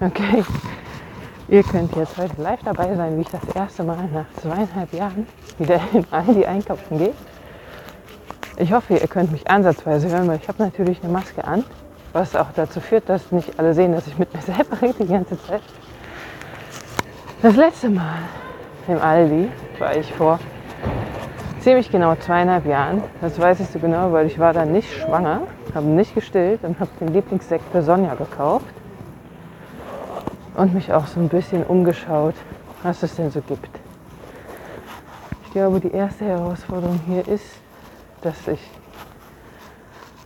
Okay. Ihr könnt jetzt heute live dabei sein, wie ich das erste Mal nach zweieinhalb Jahren wieder in Aldi einkaufen gehe. Ich hoffe, ihr könnt mich ansatzweise hören, weil ich habe natürlich eine Maske an, was auch dazu führt, dass nicht alle sehen, dass ich mit mir selber rede die ganze Zeit. Das letzte Mal im Aldi war ich vor ziemlich genau zweieinhalb Jahren. Das weiß ich so genau, weil ich war da nicht schwanger, habe nicht gestillt und habe den Lieblingssekt für Sonja gekauft und mich auch so ein bisschen umgeschaut, was es denn so gibt. Ich glaube, die erste Herausforderung hier ist, dass ich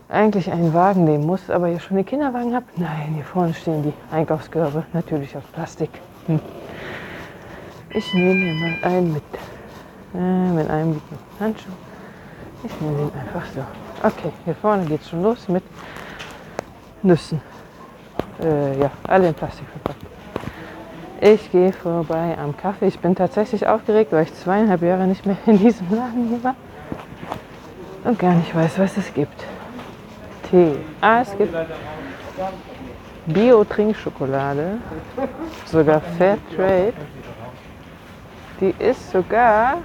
eigentlich einen Wagen nehmen muss, aber hier schon den Kinderwagen habe. Nein, hier vorne stehen die Einkaufskörbe, natürlich aus Plastik. Hm. Ich nehme mir mal einen mit. Äh, mit einem liegt Handschuh. Ich nehme den einfach so. Okay, hier vorne geht es schon los mit Nüssen. Äh, ja, alle in Plastik verpackt. Ich gehe vorbei am Kaffee. Ich bin tatsächlich aufgeregt, weil ich zweieinhalb Jahre nicht mehr in diesem Laden war und gar nicht weiß, was es gibt. Tee. Ah, es gibt Bio-Trinkschokolade, sogar Fair Trade. Die ist sogar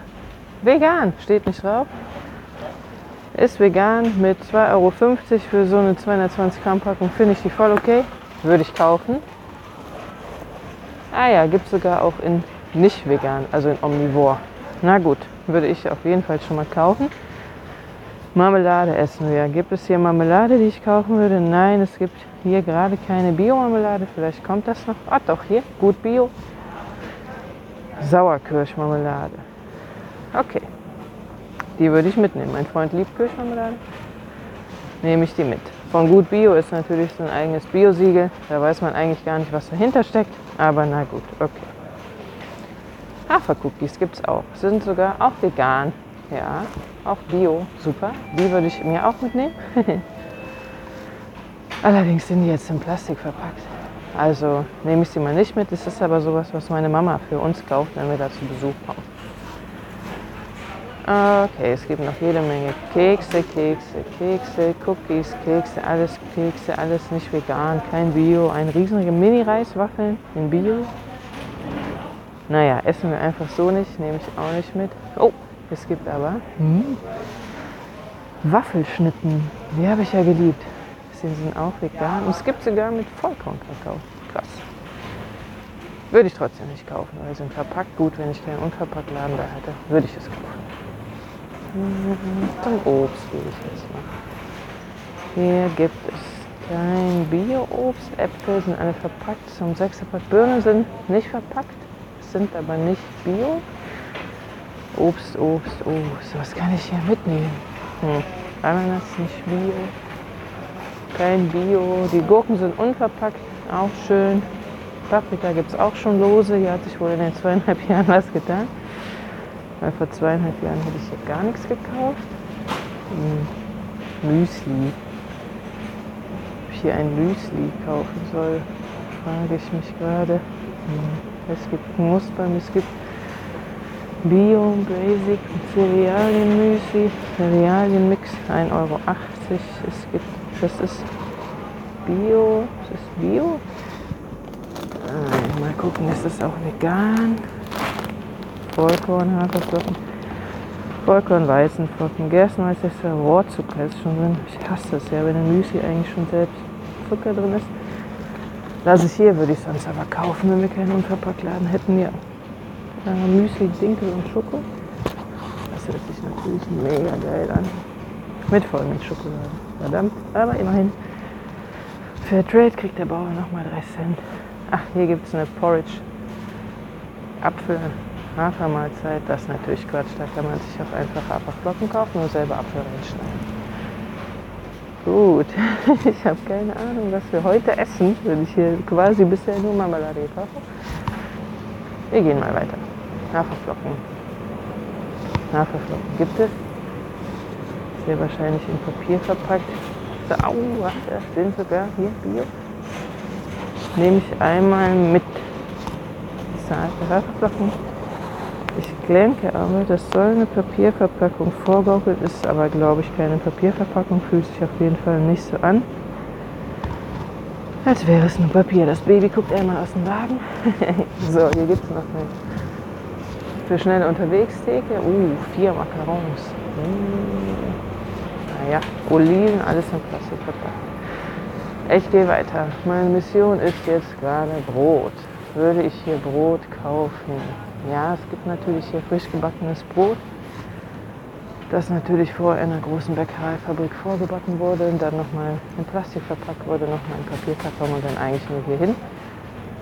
vegan, steht nicht drauf. Ist vegan mit 2,50 Euro für so eine 220 Gramm Packung. Finde ich die voll okay. Würde ich kaufen. Ah ja, gibt es sogar auch in nicht vegan, also in Omnivore. Na gut, würde ich auf jeden Fall schon mal kaufen. Marmelade essen wir. Gibt es hier Marmelade, die ich kaufen würde? Nein, es gibt hier gerade keine Bio-Marmelade. Vielleicht kommt das noch. Ah, doch, hier, gut Bio. Sauerkirschmarmelade. Okay, die würde ich mitnehmen. Mein Freund liebt Kirschmarmelade. Nehme ich die mit. Von Gut Bio ist natürlich so ein eigenes Bio-Siegel. Da weiß man eigentlich gar nicht, was dahinter steckt. Aber na gut, okay. Hafercookies gibt es auch. Sind sogar auch vegan. Ja, auch Bio. Super. Die würde ich mir auch mitnehmen. Allerdings sind die jetzt in Plastik verpackt. Also nehme ich sie mal nicht mit. Das ist aber sowas, was meine Mama für uns kauft, wenn wir da zu Besuch kommen. Okay, es gibt noch jede Menge Kekse, Kekse, Kekse, Cookies, Kekse, alles Kekse, alles nicht vegan, kein Bio. Ein riesige Mini-Reiswaffeln in Bio. Naja, essen wir einfach so nicht, nehme ich auch nicht mit. Oh, es gibt aber hm, Waffelschnitten. Die habe ich ja geliebt. Sie sind auch vegan. Und es gibt sogar mit Vollkornkakao. Krass. Würde ich trotzdem nicht kaufen, weil sie sind verpackt. Gut, wenn ich keinen Unverpacktladen da hätte, würde ich es kaufen. Zum Obst gehe ich jetzt mal. Hier gibt es kein Bio-Obst. Äpfel sind alle verpackt. Zum Sechserpack Birnen sind nicht verpackt, sind aber nicht Bio. Obst, Obst, Obst. Was kann ich hier mitnehmen? Hm. Ananas nicht Bio. Kein Bio. Die Gurken sind unverpackt. Auch schön. Paprika gibt es auch schon lose. Hier hat sich wohl in den zweieinhalb Jahren was getan. Weil vor zweieinhalb Jahren hätte ich hier gar nichts gekauft. Hm. Müsli. Ob ich hier ein Müsli kaufen soll, frage ich mich gerade. Hm. Es gibt Knuspern, es gibt Bio, Basic, Cerealienmüsli, Cerealienmix, 1,80 Euro. Es gibt, das ist Bio, das ist Bio. Mal gucken, ist das auch vegan? Vollkorn, Haferflocken, Vollkorn, Weizenflocken, Gerstenmalz ist ja Rohrzucker ist schon drin. Ich hasse das ja, wenn ein Müsli eigentlich schon selbst Zucker drin ist. Lass es hier, würde ich sonst aber kaufen, wenn wir keinen Unverpacktladen hätten. Ja. Äh, Müsli, Dinkel und Schoko. Das hört sich natürlich mega geil an. Mit Vollmilchschokolade. Verdammt, aber immerhin. Fair Trade kriegt der Bauer nochmal 3 Cent. Ach, hier gibt es eine Porridge. Apfel, Hafermahlzeit, das ist natürlich Quatsch, da kann man sich auch einfach Haferflocken kaufen und selber Apfel reinschneiden. Gut, ich habe keine Ahnung, was wir heute essen, wenn ich hier quasi bisher nur Marmelade kaufe. Wir gehen mal weiter. Haferflocken. Haferflocken gibt es. Sehr wahrscheinlich in Papier verpackt. So, au, das sind sogar hier Bio. Nehme ich einmal mit. Zarte Haferflocken ich denke aber, das soll eine Papierverpackung vorgaukeln, ist aber glaube ich keine Papierverpackung, fühlt sich auf jeden Fall nicht so an. Als wäre es nur Papier. Das Baby guckt einmal aus dem Wagen. so, hier gibt es noch eine für schnell unterwegs Theke. Uh, vier Macarons. Mm. Naja, Oliven, alles in Plastik. Ich gehe weiter. Meine Mission ist jetzt gerade Brot. Würde ich hier Brot kaufen? Ja, es gibt natürlich hier frisch gebackenes Brot das natürlich in einer großen Bäckereifabrik vorgebacken wurde und dann nochmal in Plastik verpackt wurde, nochmal in Papierkarton und dann eigentlich nur hier hin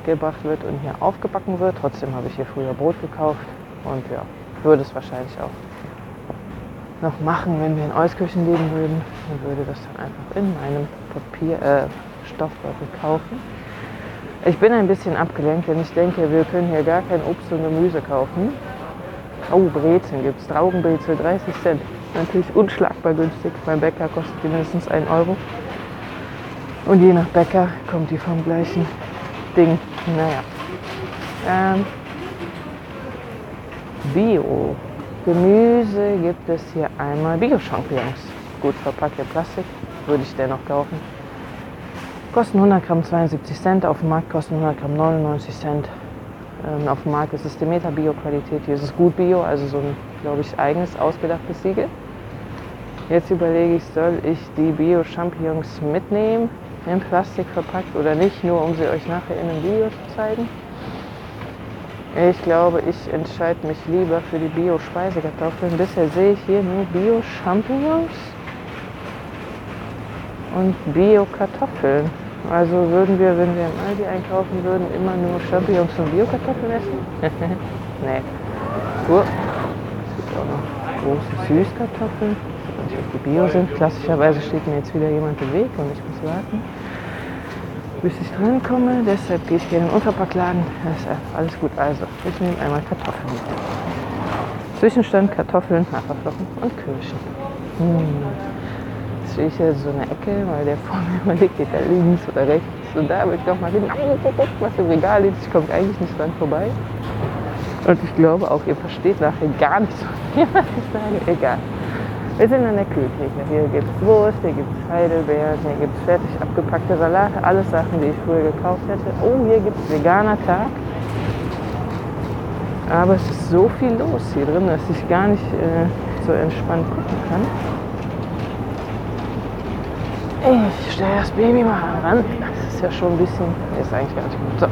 gebracht wird und hier aufgebacken wird. Trotzdem habe ich hier früher Brot gekauft und ja, würde es wahrscheinlich auch noch machen, wenn wir in Euskirchen leben würden. Dann würde das dann einfach in meinem Papier, äh, Stoffbeutel kaufen. Ich bin ein bisschen abgelenkt, denn ich denke, wir können hier gar kein Obst und Gemüse kaufen. Oh, Brezen gibt es. Traubenbrezel 30 Cent. Natürlich unschlagbar günstig. Beim Bäcker kostet die mindestens 1 Euro. Und je nach Bäcker kommt die vom gleichen Ding. Naja. Ähm, Bio. Gemüse gibt es hier einmal Bio-Champignons. Gut verpackte Plastik. Würde ich dennoch kaufen. Kosten 100 Gramm 72 Cent. Auf dem Markt kosten 100 Gramm 99 Cent. Ähm, auf dem Markt ist es Demeter Bio-Qualität. Hier ist es gut Bio, also so ein, glaube ich, eigenes, ausgedachtes Siegel. Jetzt überlege ich, soll ich die Bio-Champignons mitnehmen, in Plastik verpackt oder nicht, nur um sie euch nachher in einem Video zu zeigen. Ich glaube, ich entscheide mich lieber für die Bio-Speisekartoffeln. Bisher sehe ich hier nur Bio-Champignons und Bio-Kartoffeln. Also würden wir, wenn wir im Aldi einkaufen würden, immer nur Champignons und Bio-Kartoffeln essen? nee. Gut. Es gibt auch noch große Süßkartoffeln. Ich weiß nicht, ob die Bio sind. Klassischerweise steht mir jetzt wieder jemand im Weg und ich muss warten, bis ich drankomme. Deshalb gehe ich hier in den Unverpackladen. Alles gut. Also, ich nehme einmal Kartoffeln mit. Zwischenstand Kartoffeln, Haferflocken und Kirschen. Mmh stehe ich hier so eine Ecke, weil der vor mir überlegt, geht er links oder rechts. Und da will ich doch mal hin, was im Regal liegt. Ich komme eigentlich nicht dran vorbei. Und ich glaube auch, ihr versteht nachher gar nicht so was ich sage. Egal. Wir sind an der Kühltheke. Hier gibt es Wurst, hier gibt es Heidelbeeren, hier gibt es fertig abgepackte Salate, alles Sachen, die ich früher gekauft hätte. Oh, hier gibt es veganer Tag. Aber es ist so viel los hier drin, dass ich gar nicht äh, so entspannt gucken kann. Ich stelle das Baby mal ran. Das ist ja schon ein bisschen, ist eigentlich gar nicht gut. So,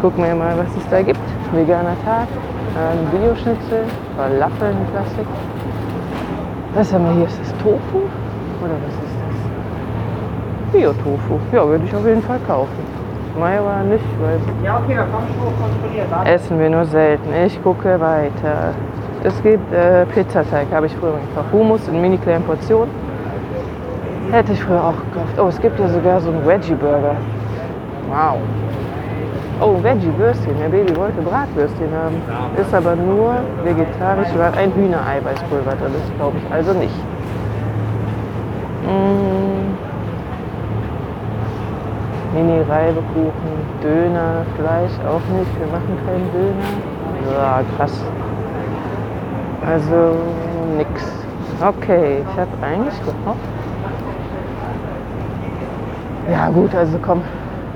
gucken wir mal, was es da gibt. Veganer Tag, ein Bioschnitzel, Falafel in Plastik. Was haben wir hier? Ist das Tofu? Oder was ist das? Bio-Tofu. Ja, würde ich auf jeden Fall kaufen. Mayo nicht, weil. Ja, okay, dann kommst du kontrolliert. Essen wir nur selten. Ich gucke weiter. Es gibt äh, Pizzateig, habe ich früher gekauft. Hummus in mini kleinen Portionen. Hätte ich früher auch gekauft. Oh, es gibt ja sogar so einen Veggie-Burger. Wow. Oh, Veggie-Würstchen. Der Baby wollte Bratwürstchen haben. Ist aber nur vegetarisch, weil ein Hühnereiweißpulver drin ist, glaube ich. Also nicht. Mmh. Mini-Reibekuchen, Döner, Fleisch auch nicht. Wir machen keinen Döner. Ja, krass. Also nix. Okay, ich habe eigentlich gehofft, ja gut, also komm,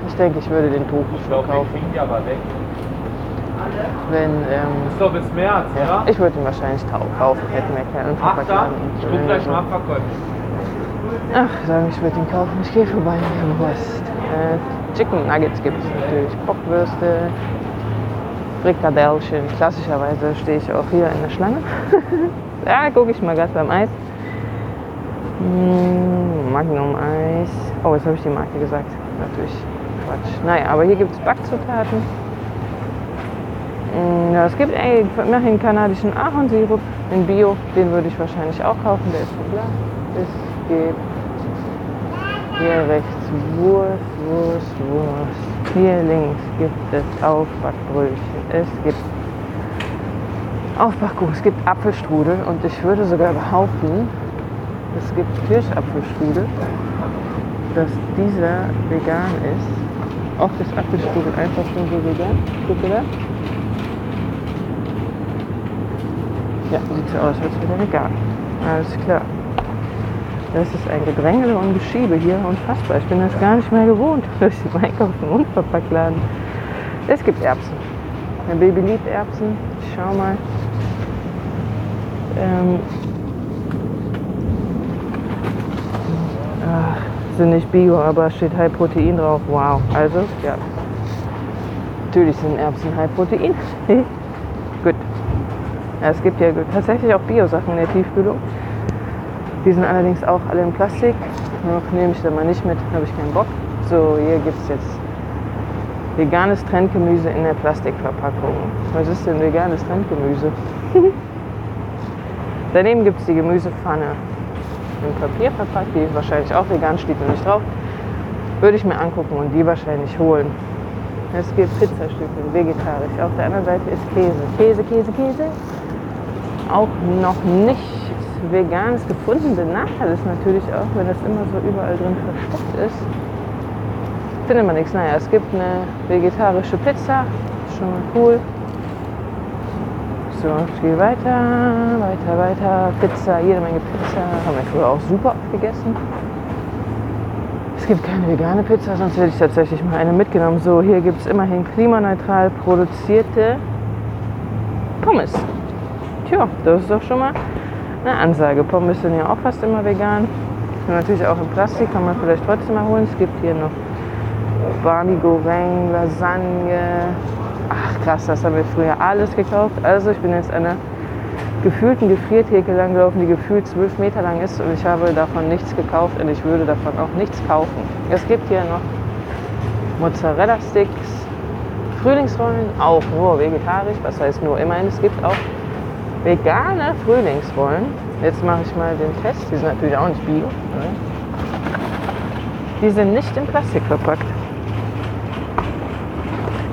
ich denke, ich würde den Tofu kaufen. Wenn, ähm, ist doch bis März, ja? Ich würde ihn wahrscheinlich kaufen, hätten wir keinen Ach, ich guck gleich mal abverkäufen. Ach, sagen ich würde ihn kaufen. Ich gehe vorbei in Wurst. Äh, Chicken Nuggets gibt es natürlich, Bockwürste, Frikadellchen. Klassischerweise stehe ich auch hier in der Schlange. ja, gucke ich mal gerade beim Eis. Hm, Magnum Eis. Oh, jetzt habe ich die Marke gesagt. Natürlich Quatsch. Naja, aber hier gibt es Backzutaten. Hm, ja, es gibt ey, immerhin kanadischen Ahornsirup in Bio. Den würde ich wahrscheinlich auch kaufen. Der ist von klar. Es gibt hier rechts Wurst, Wurst, Wurst. Hier links gibt es Aufbackbrötchen. Es gibt Aufbackkuchen. Es gibt Apfelstrudel. Und ich würde sogar behaupten, es gibt Kirschapfelstrudel, dass dieser vegan ist. Auch das Apfelstrudel einfach schon so vegan. Guck da. Ja, sieht so aus, als wäre vegan. Alles klar. Das ist ein Gedrängel und Geschiebe hier, unfassbar. Ich bin das gar nicht mehr gewohnt, durch den Einkaufen Unverpacktladen. Es gibt Erbsen. Mein Baby liebt Erbsen. Ich schau mal. Ähm, ach, sind nicht Bio, aber steht High Protein drauf. Wow. Also, ja. Natürlich sind Erbsen High Protein. Gut. Ja, es gibt ja tatsächlich auch Bio-Sachen in der Tiefkühlung. Die sind allerdings auch alle in Plastik. Noch nehme ich da mal nicht mit, habe ich keinen Bock. So, hier gibt es jetzt veganes Trendgemüse in der Plastikverpackung. Was ist denn veganes Trendgemüse? Daneben gibt es die Gemüsepfanne in Papier verpackt, die wahrscheinlich auch vegan, steht noch nicht drauf. Würde ich mir angucken und die wahrscheinlich holen. Es gibt Pizzastücke, vegetarisch. Auf der anderen Seite ist Käse. Käse, Käse, Käse. Auch noch nichts Veganes gefunden. Der Nachteil ist natürlich auch, wenn das immer so überall drin versteckt ist, findet man nichts. Naja, es gibt eine vegetarische Pizza. Schon mal cool. So, gehe weiter, weiter, weiter. Pizza, jede Menge Pizza. Haben wir früher auch super oft gegessen. Es gibt keine vegane Pizza, sonst hätte ich tatsächlich mal eine mitgenommen. So, hier gibt es immerhin klimaneutral produzierte Pommes. Tja, das ist doch schon mal eine Ansage. Pommes sind ja auch fast immer vegan. Und natürlich auch in Plastik, kann man vielleicht trotzdem mal holen. Es gibt hier noch Barmi Goreng, Lasagne. Krass, das haben wir früher alles gekauft. Also ich bin jetzt einer gefühlten Gefriertheke lang gelaufen, die gefühlt zwölf Meter lang ist und ich habe davon nichts gekauft und ich würde davon auch nichts kaufen. Es gibt hier noch Mozzarella-Sticks, Frühlingsrollen, auch nur vegetarisch, was heißt nur immerhin, es gibt auch vegane Frühlingsrollen. Jetzt mache ich mal den Test, die sind natürlich auch nicht bio. Ne? Die sind nicht in Plastik verpackt.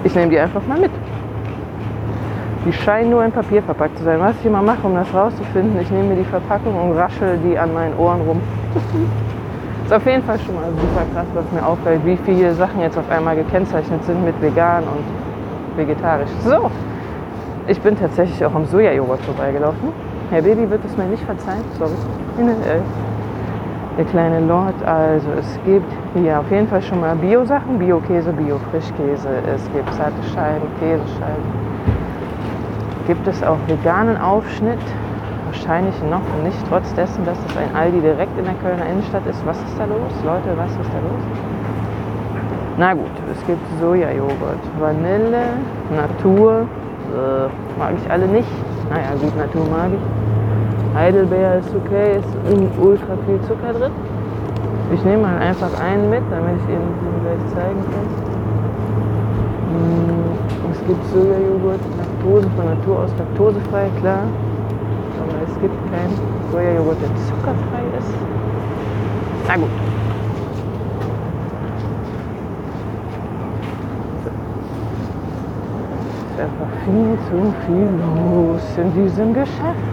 Ich nehme die einfach mal mit. Die scheinen nur in Papier verpackt zu sein. Was ich immer mache, um das rauszufinden, ich nehme mir die Verpackung und raschel die an meinen Ohren rum. ist auf jeden Fall schon mal super krass, was mir auffällt, wie viele Sachen jetzt auf einmal gekennzeichnet sind mit vegan und vegetarisch. So, ich bin tatsächlich auch am Sojajoghurt vorbeigelaufen. Herr Baby wird es mir nicht verzeihen, sorry. Äh, der kleine Lord, also es gibt hier auf jeden Fall schon mal Bio-Sachen, Bio-Käse, Bio-Frischkäse, es gibt zarte Scheiben, Käsescheiben, gibt es auch veganen Aufschnitt. Wahrscheinlich noch nicht, trotz dessen, dass es ein Aldi direkt in der Kölner Innenstadt ist. Was ist da los? Leute, was ist da los? Na gut, es gibt Sojajoghurt, Vanille, Natur, äh, mag ich alle nicht. Naja, gut, Natur mag ich. Heidelbeer ist okay, ist ultra viel Zucker drin. Ich nehme mal einfach einen mit, damit ich Ihnen gleich zeigen kann. Es gibt Sojajoghurt, Laktosen von Natur aus laktosefrei, klar. Aber es gibt keinen Sojajoghurt, der zuckerfrei ist. Na gut. Es ist einfach viel zu viel los in diesem Geschäft.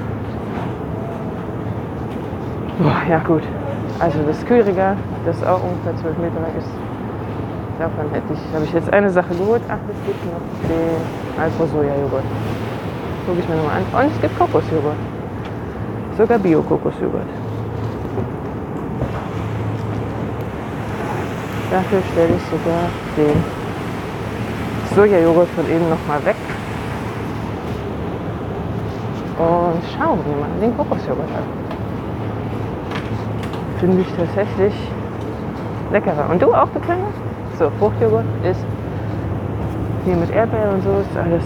Boah, ja gut. Also das Kühlregal, das auch ungefähr 12 Meter lang ist, Davon hätte ich, habe ich jetzt eine Sache geholt. Ach, es gibt noch den Alpro-Soja-Joghurt. Gucke ich mir nochmal an. Und es gibt Kokosjoghurt. Sogar Bio-Kokosjoghurt. Dafür stelle ich sogar den Sojajoghurt von eben nochmal weg. Und schauen wir mal den Kokosjoghurt an. Finde ich tatsächlich leckerer. Und du auch, du Kleiner? So, Fruchtjoghurt ist hier mit Erdbeeren und so ist alles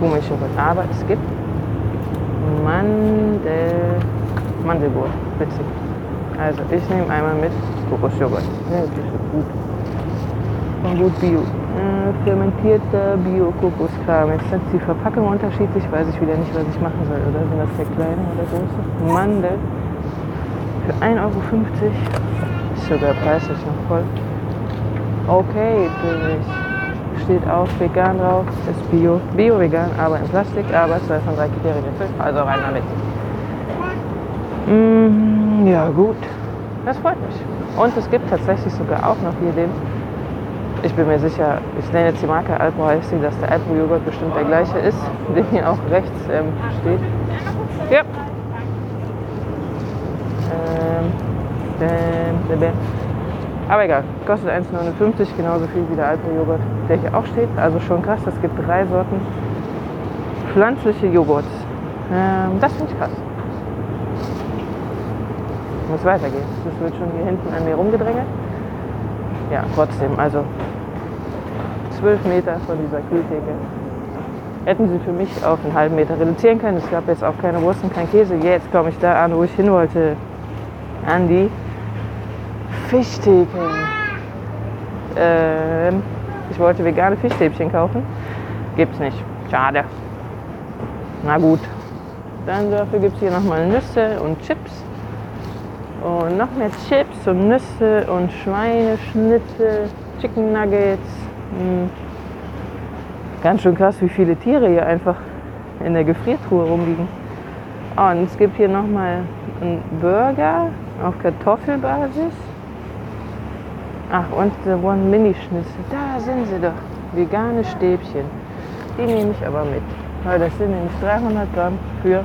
Kuhmilchjoghurt. Aber es gibt Mandel, Mandelbrot. Witzig. Also ich nehme einmal mit Kokosjoghurt. Ja, das ist gut. Von gut Bio. Äh, fermentierter Bio-Kokoskram. Jetzt sind die Verpackungen unterschiedlich. Weiß ich wieder nicht, was ich machen soll. Oder sind das der kleine oder große? Mandel. Für 1,50 Euro. Ist sogar preislich noch voll. Okay, für mich steht auch vegan drauf, ist bio, bio-vegan, aber in Plastik, aber zwei von drei Kriterien erfüllt, also rein damit. Mm, ja gut, das freut mich. Und es gibt tatsächlich sogar auch noch hier den, ich bin mir sicher, ich nenne jetzt die Marke Alpro heißt sie, dass der Alpro-Joghurt bestimmt der gleiche ist, den hier auch rechts ähm, steht. Ja. Ähm, Bäm, bäm, bäm. Aber egal, kostet 1,59, genauso viel wie der Alpro-Joghurt, der hier auch steht. Also schon krass, es gibt drei Sorten pflanzliche Joghurts. Ähm, das finde ich krass. Muss weitergehen. Das wird schon hier hinten an mir rumgedrängelt. Ja, trotzdem, also 12 Meter von dieser Kühltheke. Hätten sie für mich auf einen halben Meter reduzieren können. Es gab jetzt auch keine Wurst und kein Käse. Jetzt komme ich da an, wo ich hin wollte. An die Fischtheken. Ähm, ich wollte vegane Fischstäbchen kaufen. Gibt's nicht. Schade. Na gut. Dann dafür gibt es hier nochmal Nüsse und Chips. Und noch mehr Chips und Nüsse und Schweineschnitte, Chicken Nuggets. Hm. Ganz schön krass, wie viele Tiere hier einfach in der Gefriertruhe rumliegen. Und es gibt hier nochmal einen Burger auf Kartoffelbasis. Ach, und der One Mini Schnitzel. Da sind sie doch. Vegane Stäbchen. Die nehme ich aber mit. Weil das sind nämlich 300 Gramm für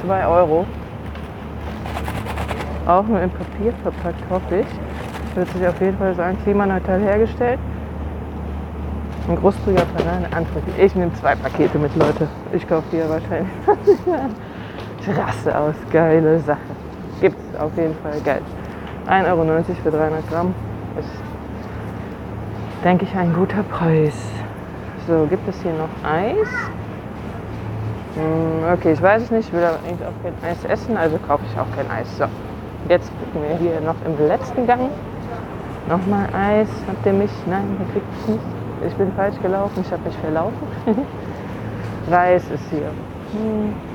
2 Euro. Auch nur in Papier verpackt, hoffe ich. Wird sich auf jeden Fall sagen, klimaneutral hergestellt. Ein großzügiger Banane, Antwort. Ich nehme zwei Pakete mit, Leute. Ich kaufe die ja wahrscheinlich. ich raste aus. Geile Sache. Gibt's auf jeden Fall. Geil. 1,90 Euro für 300 Gramm ist, denke ich, ein guter Preis. So, gibt es hier noch Eis? Hm, okay, ich weiß es nicht. Ich will aber eigentlich auch kein Eis essen, also kaufe ich auch kein Eis. So, jetzt gucken wir hier noch im letzten Gang. Nochmal Eis. Habt ihr mich? Nein, ihr kriegt es nicht. Ich bin falsch gelaufen, ich habe mich verlaufen. Reis ist hier. Hm.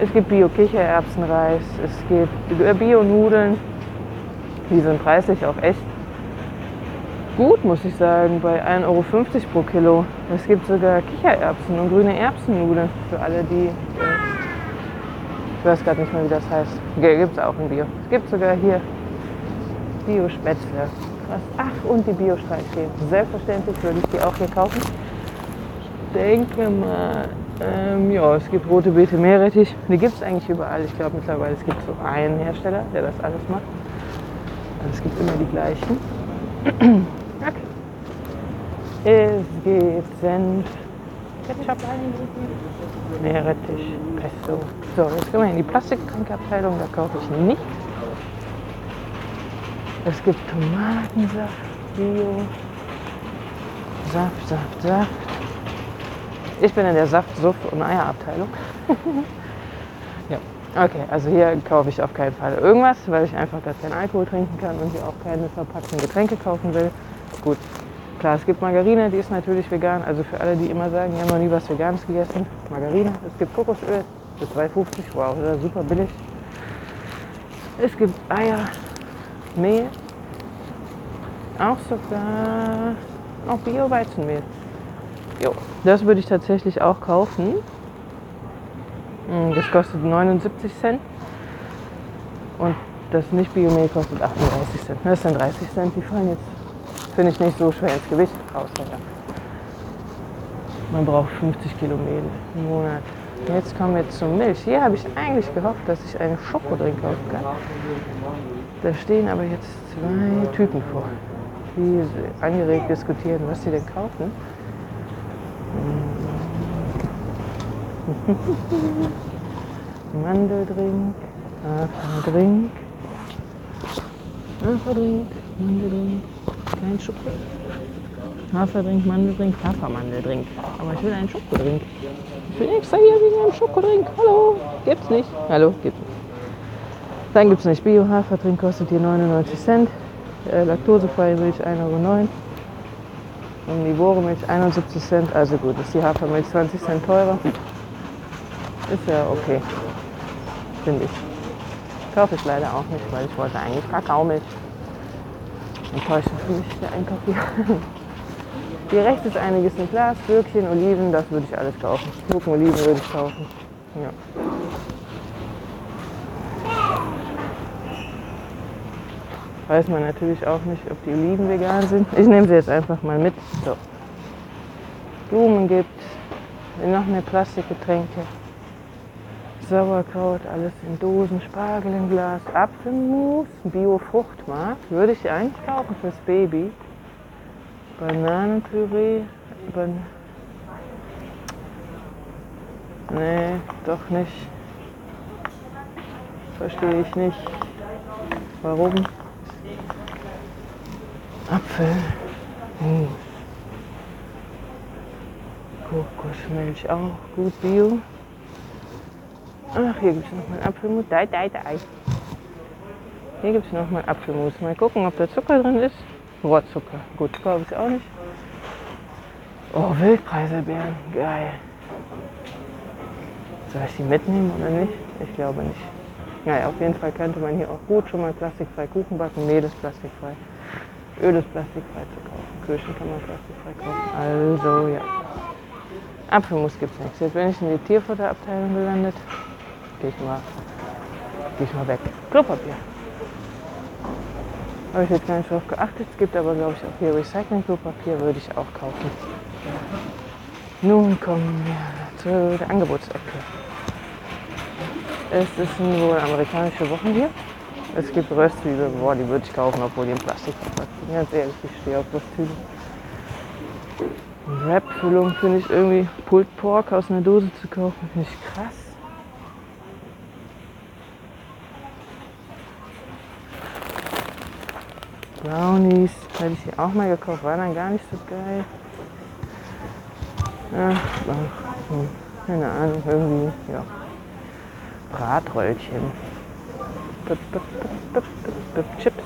Es gibt Bio-Kichererbsenreis, es gibt Bio-Nudeln. Die sind preislich auch echt gut, muss ich sagen, bei 1,50 Euro pro Kilo. Es gibt sogar Kichererbsen und grüne Erbsennudeln für alle, die. Äh, ich weiß gerade nicht mehr, wie das heißt. Gibt es auch in Bio. Es gibt sogar hier Bio-Spätzle. Ach, und die Bio-Streichcreme. Selbstverständlich würde ich die auch hier kaufen. Ich denke mal, ähm, ja, es gibt rote Beete Meerrettich. Die gibt es eigentlich überall. Ich glaube mittlerweile, es gibt so einen Hersteller, der das alles macht. Also es gibt immer die gleichen. okay. Es gibt Senf, Meerrettich, Pesto. So, jetzt gehen wir in die Plastiktrinkabteilung, da kaufe ich nichts. Es gibt Tomatensaft, Bio, Saft, Saft, Saft. Ich bin in der Saft, Suff und Eierabteilung. ja. Okay, also hier kaufe ich auf keinen Fall irgendwas, weil ich einfach gar keinen Alkohol trinken kann und hier auch keine verpackten Getränke kaufen will. Gut, klar, es gibt Margarine, die ist natürlich vegan. Also für alle, die immer sagen, die haben noch nie was Veganes gegessen. Margarine. Es gibt Kokosöl für 2,50. Wow, ist super billig. Es gibt Eier, Mehl. Auch sogar auch Bio-Weizenmehl. Jo, das würde ich tatsächlich auch kaufen. Hm, das kostet 79 Cent. Und das Nicht-Biomehl kostet 38 Cent. Das sind 30 Cent. Die fallen jetzt, finde ich, nicht so schwer ins Gewicht raus. Man braucht 50 Kilo Mehl im Monat. Jetzt kommen wir zur Milch. Hier habe ich eigentlich gehofft, dass ich einen Schokodrink kaufen kann. Da stehen aber jetzt zwei Typen vor, die angeregt diskutieren, was sie denn kaufen. Mandeldrink, Haferdrink, Haferdrink, Mandeldrink, kein Schokolade. Haferdrink, Mandeldrink, Hafermandeldrink. Aber ich will einen Schokodrink. Ich bin extra hier wegen einem Schokodrink. Hallo, gibt's nicht. Hallo, gibt's nicht. Dann gibt's nicht Bio-Haferdrink, kostet hier 99 Cent. Äh, laktosefreie Milch 1,09 Euro. Omnivore Milch 71 Cent. Also gut, ist die Hafermilch 20 Cent teurer. Ist ja okay, finde ich. Kaufe ich leider auch nicht, weil ich wollte eigentlich Kakaomilch. Enttäuschend für mich der Einkauf hier. Hier rechts ist einiges in Glas, Gürkchen, Oliven, das würde ich alles kaufen. Gurken, Oliven würde ich kaufen. Ja. Weiß man natürlich auch nicht, ob die Oliven vegan sind. Ich nehme sie jetzt einfach mal mit. So. Blumen gibt noch mehr Plastikgetränke. Sauerkraut, alles in Dosen, Spargel im Glas, Apfelmus, Bio-Fruchtmark, würde ich eigentlich kaufen fürs Baby. Bananenpüree, Ban nee, doch nicht. Verstehe ich nicht. Warum? Apfel, Mus, Kokosmilch auch gut Bio. Ach, hier gibt es noch mal Apfelmus. Dei, dei, dei. Hier gibt es noch mal Apfelmus. Mal gucken, ob da Zucker drin ist. Rohrzucker. Gut, glaube ich auch nicht. Oh, Wildpreiselbeeren. Geil. Soll ich die mitnehmen oder nicht? Ich glaube nicht. Naja, auf jeden Fall könnte man hier auch gut schon mal plastikfrei Kuchen backen. Mehl ist plastikfrei. Öl ist plastikfrei zu kaufen. Kirschen kann man plastikfrei kaufen. Also ja. Apfelmus gibt es nichts. Jetzt bin ich in die Tierfutterabteilung gelandet. Gehe ich mal, geh ich mal weg. Klopapier. Habe ich jetzt gar nicht drauf geachtet. Es gibt aber, glaube ich, auch hier Recycling-Klopapier, würde ich auch kaufen. Nun kommen wir zu der Angebotsecke. Es ist wohl amerikanische Wochen hier. Es gibt Röstzwiebeln, boah, die würde ich kaufen, obwohl die in Plastik verpackt sind. Ganz ehrlich, ich stehe auf Röstzwiebeln. Wrap-Füllung finde ich irgendwie Pulled Pork aus einer Dose zu kaufen, finde ich krass. Brownies hätte ich hier auch mal gekauft, war dann gar nicht so geil. Ja, hm, keine Ahnung, irgendwie, ja. Bratröllchen. Chips.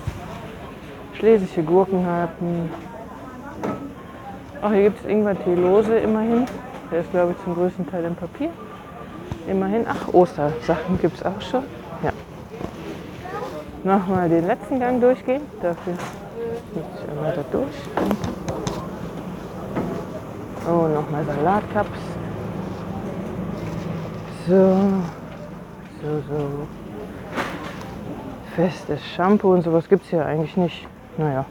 Schlesische Gurkenharten. Ach, hier gibt es Ingwer-Tee lose immerhin. Der ist, glaube ich, zum größten Teil im Papier. Immerhin. Ach, Ostersachen gibt es auch schon. Nochmal den letzten Gang durchgehen. Dafür muss ich einmal da durch. Oh, nochmal Salatcups. So, so, so. Festes Shampoo und sowas gibt es hier eigentlich nicht. Naja.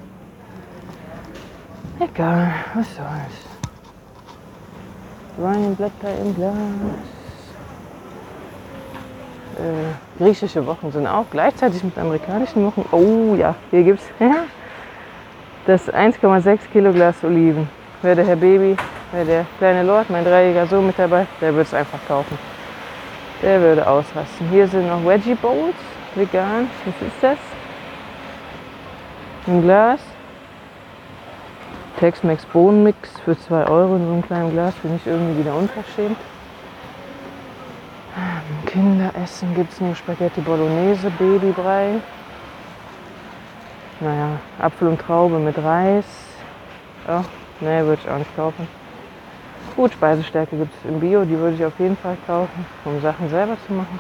Egal, was soll's. Weinblätter im Glas. Äh, griechische Wochen sind auch gleichzeitig mit amerikanischen Wochen. Oh ja, hier gibt's das 1,6 Kilo Glas Oliven. Wäre der Herr Baby, wäre der kleine Lord, mein dreijähriger Sohn mit dabei, der würde es einfach kaufen. Der würde ausrasten. Hier sind noch Veggie Bowls, vegan. Was ist das? Ein Glas. Tex-Mex Bohnenmix für 2 Euro in so einem kleinen Glas. Finde ich irgendwie wieder unverschämt. Kinderessen gibt es nur Spaghetti Bolognese, Babybrei. Naja, Apfel und Traube mit Reis. Ja, nee, würde ich auch nicht kaufen. Gut, Speisestärke gibt es im Bio, die würde ich auf jeden Fall kaufen, um Sachen selber zu machen.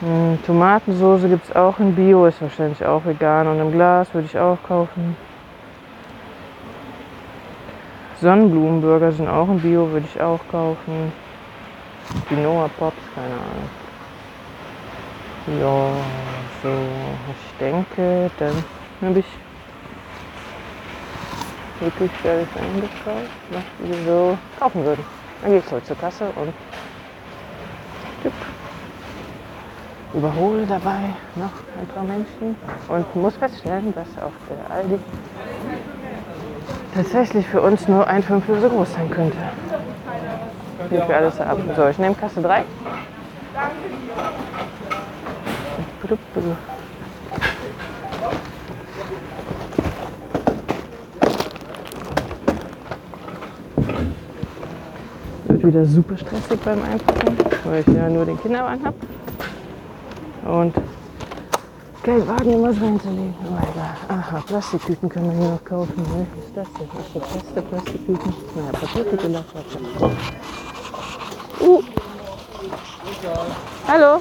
Hm, Tomatensoße gibt es auch in Bio, ist wahrscheinlich auch vegan und im Glas würde ich auch kaufen. Sonnenblumenburger sind auch im Bio, würde ich auch kaufen. Quinoa Pops, keine Ahnung. Ja, so, ich denke, dann habe ich wirklich alles eingekauft, was wir so kaufen würden. Dann gehe ich zurück zur Kasse und tipp, überhole dabei noch ein paar Menschen und muss feststellen, dass auch der Aldi tatsächlich für uns nur ein Fünftel so groß sein könnte. Wie für alles ab. So, ich nehme Kasse 3. Wird wieder super stressig beim Einpacken, weil ich ja nur den Kinderwagen habe. Und kein Wagen, was reinzulegen. Oh egal. Aha, Plastiktüten können wir hier noch kaufen. Ne? Was ist das denn? Das feste Plastiktüten? Naja, Papiertüte Uh. Hallo.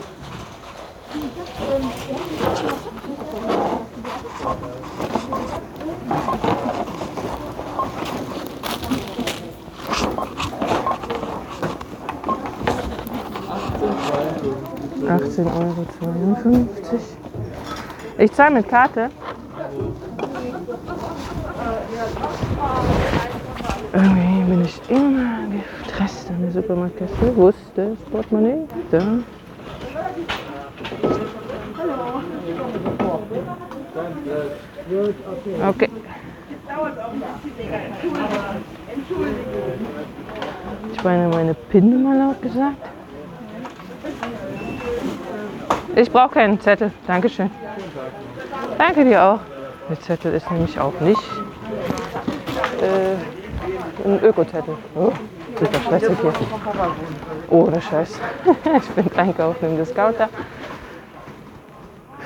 Achtzehn Euro zweiundfünfzig. Ich zahle mit Karte. Irgendwie bin ich immer gestresst an der Supermarktkasse. Wo ist das Portemonnaie? Da. Okay. Ich meine meine PIN-Nummer laut gesagt. Ich brauche keinen Zettel. Dankeschön. Danke dir auch. Der Zettel ist nämlich auch nicht äh, ein Ökozettel. Oh, super stressig hier. Ohne Scheiß. ich bin einkaufen im Discounter.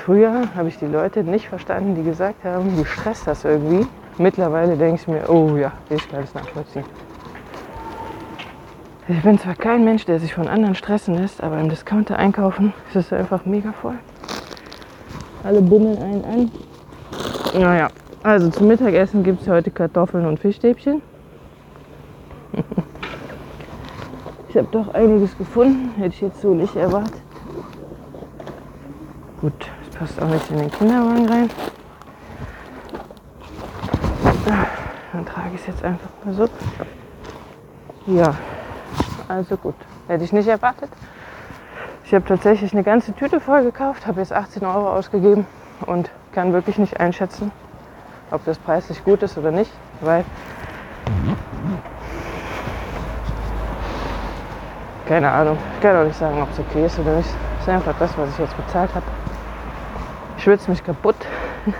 Früher habe ich die Leute nicht verstanden, die gesagt haben, du stresst das irgendwie. Mittlerweile denke ich mir, oh ja, ich kann es nachvollziehen. Ich bin zwar kein Mensch, der sich von anderen stressen lässt, aber im Discounter einkaufen ist es einfach mega voll. Alle bummeln einen an. Naja, also zum Mittagessen gibt es heute Kartoffeln und Fischstäbchen. Habe doch einiges gefunden, hätte ich jetzt so nicht erwartet. Gut, Passt auch nicht in den Kinderwagen rein. Dann trage ich es jetzt einfach mal so. Ja, also gut. Hätte ich nicht erwartet. Ich habe tatsächlich eine ganze Tüte voll gekauft, habe jetzt 18 Euro ausgegeben und kann wirklich nicht einschätzen, ob das preislich gut ist oder nicht, weil keine Ahnung, ich kann auch nicht sagen, ob es okay ist oder nicht. Das ist einfach das, was ich jetzt bezahlt habe schwitze mich kaputt.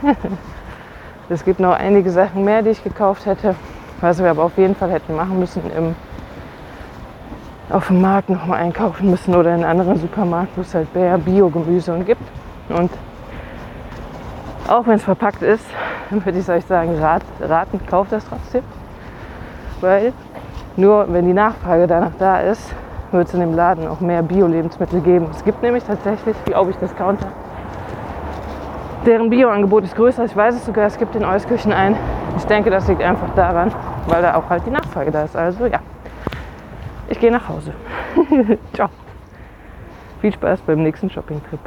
es gibt noch einige Sachen mehr, die ich gekauft hätte, was wir aber auf jeden Fall hätten machen müssen im auf dem Markt noch mal einkaufen müssen oder in einem anderen Supermarkt, wo es halt mehr Bio-Gemüse und gibt. Und auch wenn es verpackt ist, würde ich euch sagen, rat, raten, kauft das trotzdem. Weil nur wenn die Nachfrage danach da ist, wird es in dem Laden auch mehr Bio-Lebensmittel geben. Es gibt nämlich tatsächlich, glaube ich, Discounter, Deren Bioangebot ist größer. Ich weiß es sogar, es gibt in Euskirchen ein. Ich denke, das liegt einfach daran, weil da auch halt die Nachfrage da ist. Also ja, ich gehe nach Hause. Ciao. Viel Spaß beim nächsten Shopping-Trip.